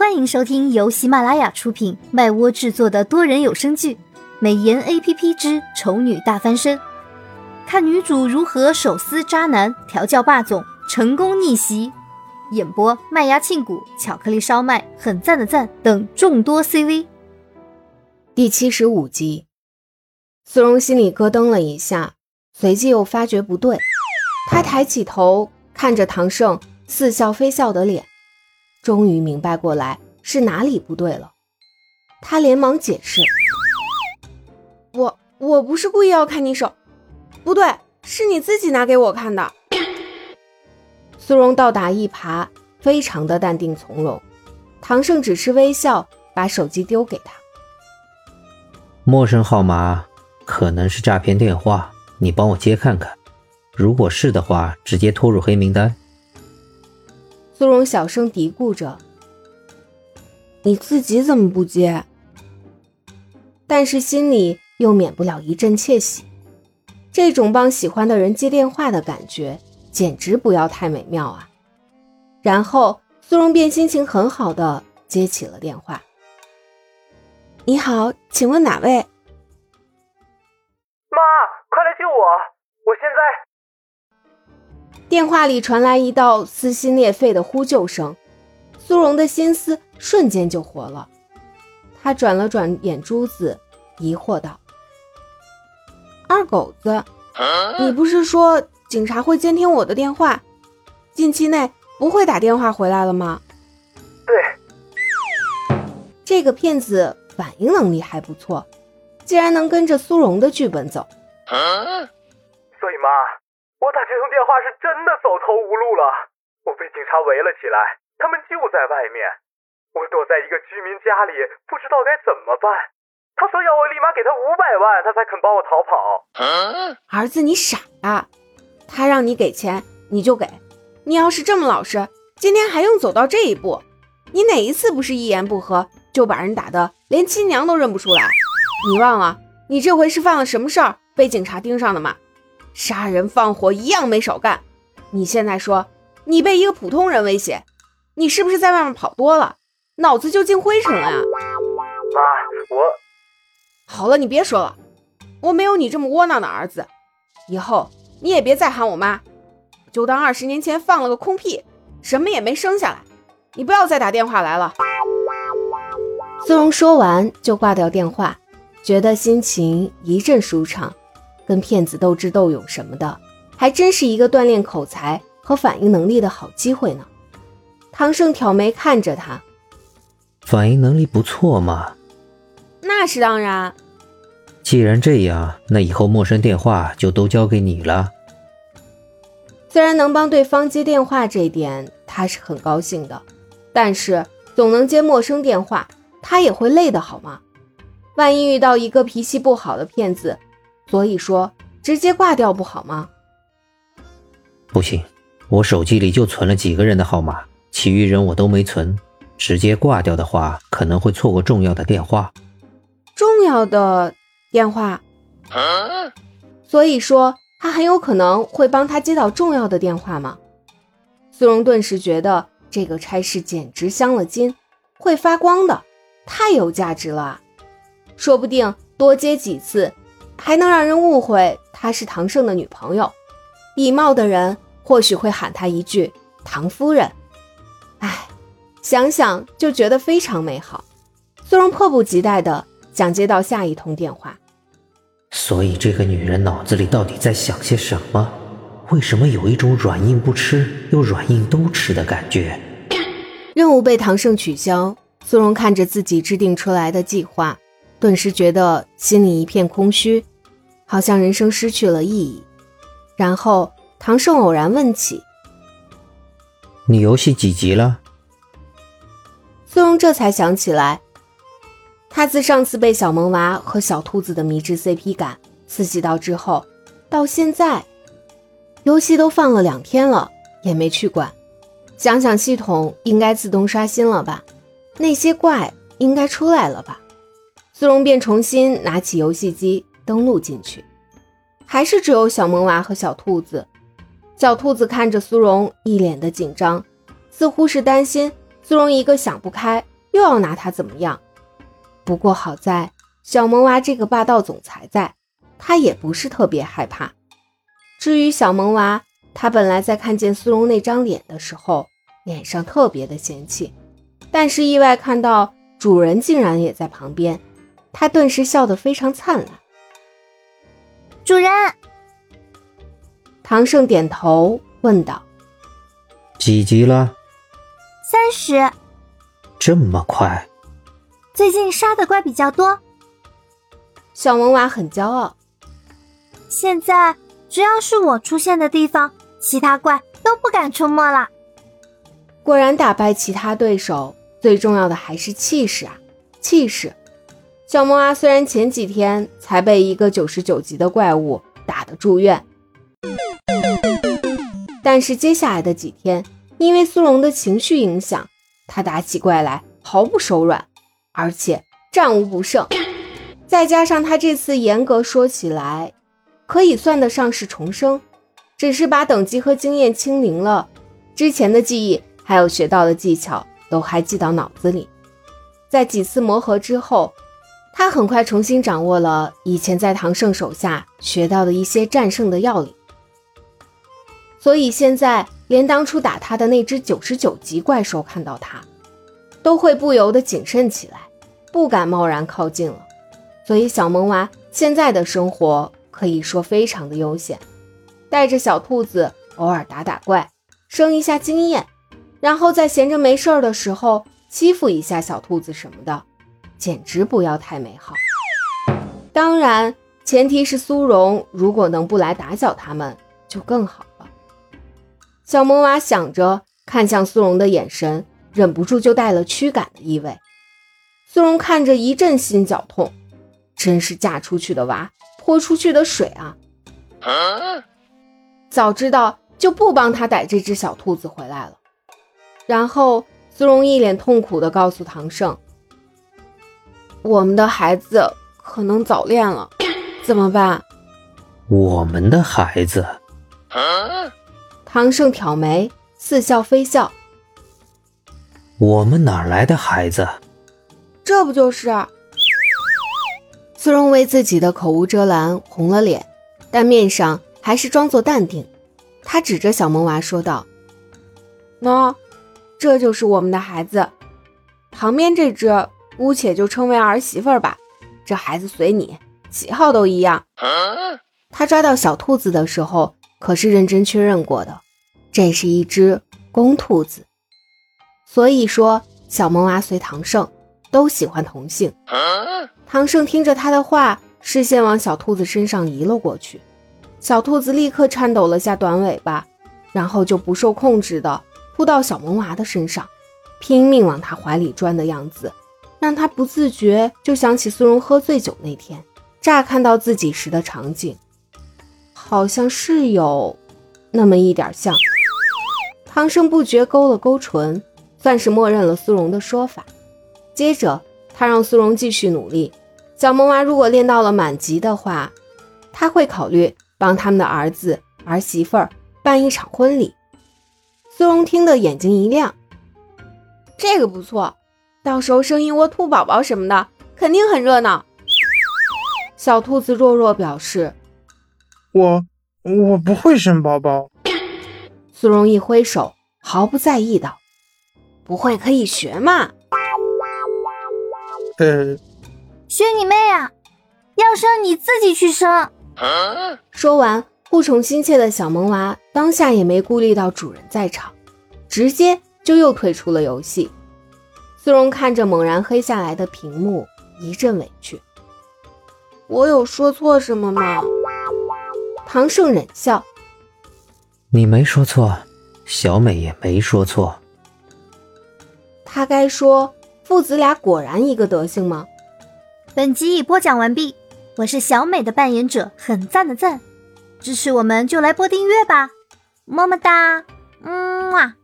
欢迎收听由喜马拉雅出品、麦窝制作的多人有声剧《美颜 A P P 之丑女大翻身》，看女主如何手撕渣男、调教霸总、成功逆袭。演播：麦芽庆谷、巧克力烧麦、很赞的赞等众多 C V。第七十五集，苏荣心里咯噔了一下，随即又发觉不对。他抬起头，看着唐胜似笑非笑的脸。终于明白过来是哪里不对了，他连忙解释：“我我不是故意要看你手，不对，是你自己拿给我看的。”苏荣倒打一耙，非常的淡定从容。唐胜只是微笑，把手机丢给他：“陌生号码可能是诈骗电话，你帮我接看看，如果是的话，直接拖入黑名单。”苏荣小声嘀咕着：“你自己怎么不接？”但是心里又免不了一阵窃喜。这种帮喜欢的人接电话的感觉，简直不要太美妙啊！然后苏荣便心情很好的接起了电话：“你好，请问哪位？”“妈，快来救我！我现在……”电话里传来一道撕心裂肺的呼救声，苏荣的心思瞬间就活了。他转了转眼珠子，疑惑道：“二狗子，你不是说警察会监听我的电话，近期内不会打电话回来了吗？”“对。”这个骗子反应能力还不错，竟然能跟着苏荣的剧本走。所以妈。我打这通电话是真的走投无路了，我被警察围了起来，他们就在外面，我躲在一个居民家里，不知道该怎么办。他说要我立马给他五百万，他才肯帮我逃跑。儿子，你傻呀？他让你给钱你就给，你要是这么老实，今天还用走到这一步？你哪一次不是一言不合就把人打的连亲娘都认不出来？你忘了你这回是犯了什么事儿被警察盯上的吗？杀人放火一样没少干，你现在说你被一个普通人威胁，你是不是在外面跑多了，脑子就进灰尘了呀？妈，我好了，你别说了，我没有你这么窝囊的儿子，以后你也别再喊我妈，就当二十年前放了个空屁，什么也没生下来。你不要再打电话来了。苏荣说完就挂掉电话，觉得心情一阵舒畅。跟骗子斗智斗勇什么的，还真是一个锻炼口才和反应能力的好机会呢。唐盛挑眉看着他，反应能力不错嘛。那是当然。既然这样，那以后陌生电话就都交给你了。虽然能帮对方接电话这点他是很高兴的，但是总能接陌生电话，他也会累的好吗？万一遇到一个脾气不好的骗子。所以说，直接挂掉不好吗？不行，我手机里就存了几个人的号码，其余人我都没存。直接挂掉的话，可能会错过重要的电话。重要的电话？所以说，他很有可能会帮他接到重要的电话吗？苏荣顿时觉得这个差事简直镶了金，会发光的，太有价值了。说不定多接几次。还能让人误会她是唐盛的女朋友，礼貌的人或许会喊她一句“唐夫人”。哎，想想就觉得非常美好。苏荣迫不及待的想接到下一通电话。所以这个女人脑子里到底在想些什么？为什么有一种软硬不吃又软硬都吃的感觉？任务被唐盛取消，苏荣看着自己制定出来的计划，顿时觉得心里一片空虚。好像人生失去了意义。然后唐盛偶然问起：“你游戏几级了？”苏荣这才想起来，他自上次被小萌娃和小兔子的迷之 CP 感刺激到之后，到现在游戏都放了两天了，也没去管。想想系统应该自动刷新了吧？那些怪应该出来了吧？苏荣便重新拿起游戏机。登录进去，还是只有小萌娃和小兔子。小兔子看着苏荣，一脸的紧张，似乎是担心苏荣一个想不开又要拿他怎么样。不过好在小萌娃这个霸道总裁在，他也不是特别害怕。至于小萌娃，他本来在看见苏荣那张脸的时候，脸上特别的嫌弃，但是意外看到主人竟然也在旁边，他顿时笑得非常灿烂。主人，唐胜点头问道：“几级了？”“三十。”“这么快？”“最近杀的怪比较多。”小萌娃很骄傲。现在只要是我出现的地方，其他怪都不敢出没了。果然，打败其他对手最重要的还是气势啊！气势。小萌娃虽然前几天才被一个九十九级的怪物打得住院，但是接下来的几天，因为苏龙的情绪影响，他打起怪来毫不手软，而且战无不胜。再加上他这次严格说起来，可以算得上是重生，只是把等级和经验清零了，之前的记忆还有学到的技巧都还记到脑子里。在几次磨合之后。他很快重新掌握了以前在唐胜手下学到的一些战胜的要领，所以现在连当初打他的那只九十九级怪兽看到他，都会不由得谨慎起来，不敢贸然靠近了。所以小萌娃现在的生活可以说非常的悠闲，带着小兔子偶尔打打怪，升一下经验，然后在闲着没事儿的时候欺负一下小兔子什么的。简直不要太美好。当然，前提是苏荣如果能不来打搅他们，就更好了。小萌娃想着，看向苏荣的眼神，忍不住就带了驱赶的意味。苏荣看着一阵心绞痛，真是嫁出去的娃泼出去的水啊！早知道就不帮他逮这只小兔子回来了。然后，苏荣一脸痛苦地告诉唐胜。我们的孩子可能早恋了，怎么办？我们的孩子？唐盛挑眉，似笑非笑。我们哪来的孩子？这不就是？苏荣为自己的口无遮拦红了脸，但面上还是装作淡定。他指着小萌娃说道：“喏，这就是我们的孩子，旁边这只。”姑且就称为儿媳妇儿吧，这孩子随你，喜好都一样。他抓到小兔子的时候，可是认真确认过的，这是一只公兔子。所以说，小萌娃随唐胜都喜欢同性。唐胜听着他的话，视线往小兔子身上移了过去，小兔子立刻颤抖了下短尾巴，然后就不受控制的扑到小萌娃的身上，拼命往他怀里钻的样子。让他不自觉就想起苏荣喝醉酒那天，乍看到自己时的场景，好像是有那么一点像。唐生不觉勾了勾唇，算是默认了苏荣的说法。接着，他让苏荣继续努力。小萌娃如果练到了满级的话，他会考虑帮他们的儿子儿媳妇儿办一场婚礼。苏荣听得眼睛一亮，这个不错。到时候生一窝兔宝宝什么的，肯定很热闹。小兔子弱弱表示：“我我不会生宝宝。”苏荣一挥手，毫不在意道：“不会可以学嘛。”呃，学你妹啊！要生你自己去生。说完，护宠心切的小萌娃当下也没顾虑到主人在场，直接就又退出了游戏。苏荣看着猛然黑下来的屏幕，一阵委屈。我有说错什么吗？唐胜忍笑：“你没说错，小美也没说错。他该说父子俩果然一个德行吗？”本集已播讲完毕，我是小美的扮演者，很赞的赞，支持我们就来播订阅吧，么么哒，嗯啊。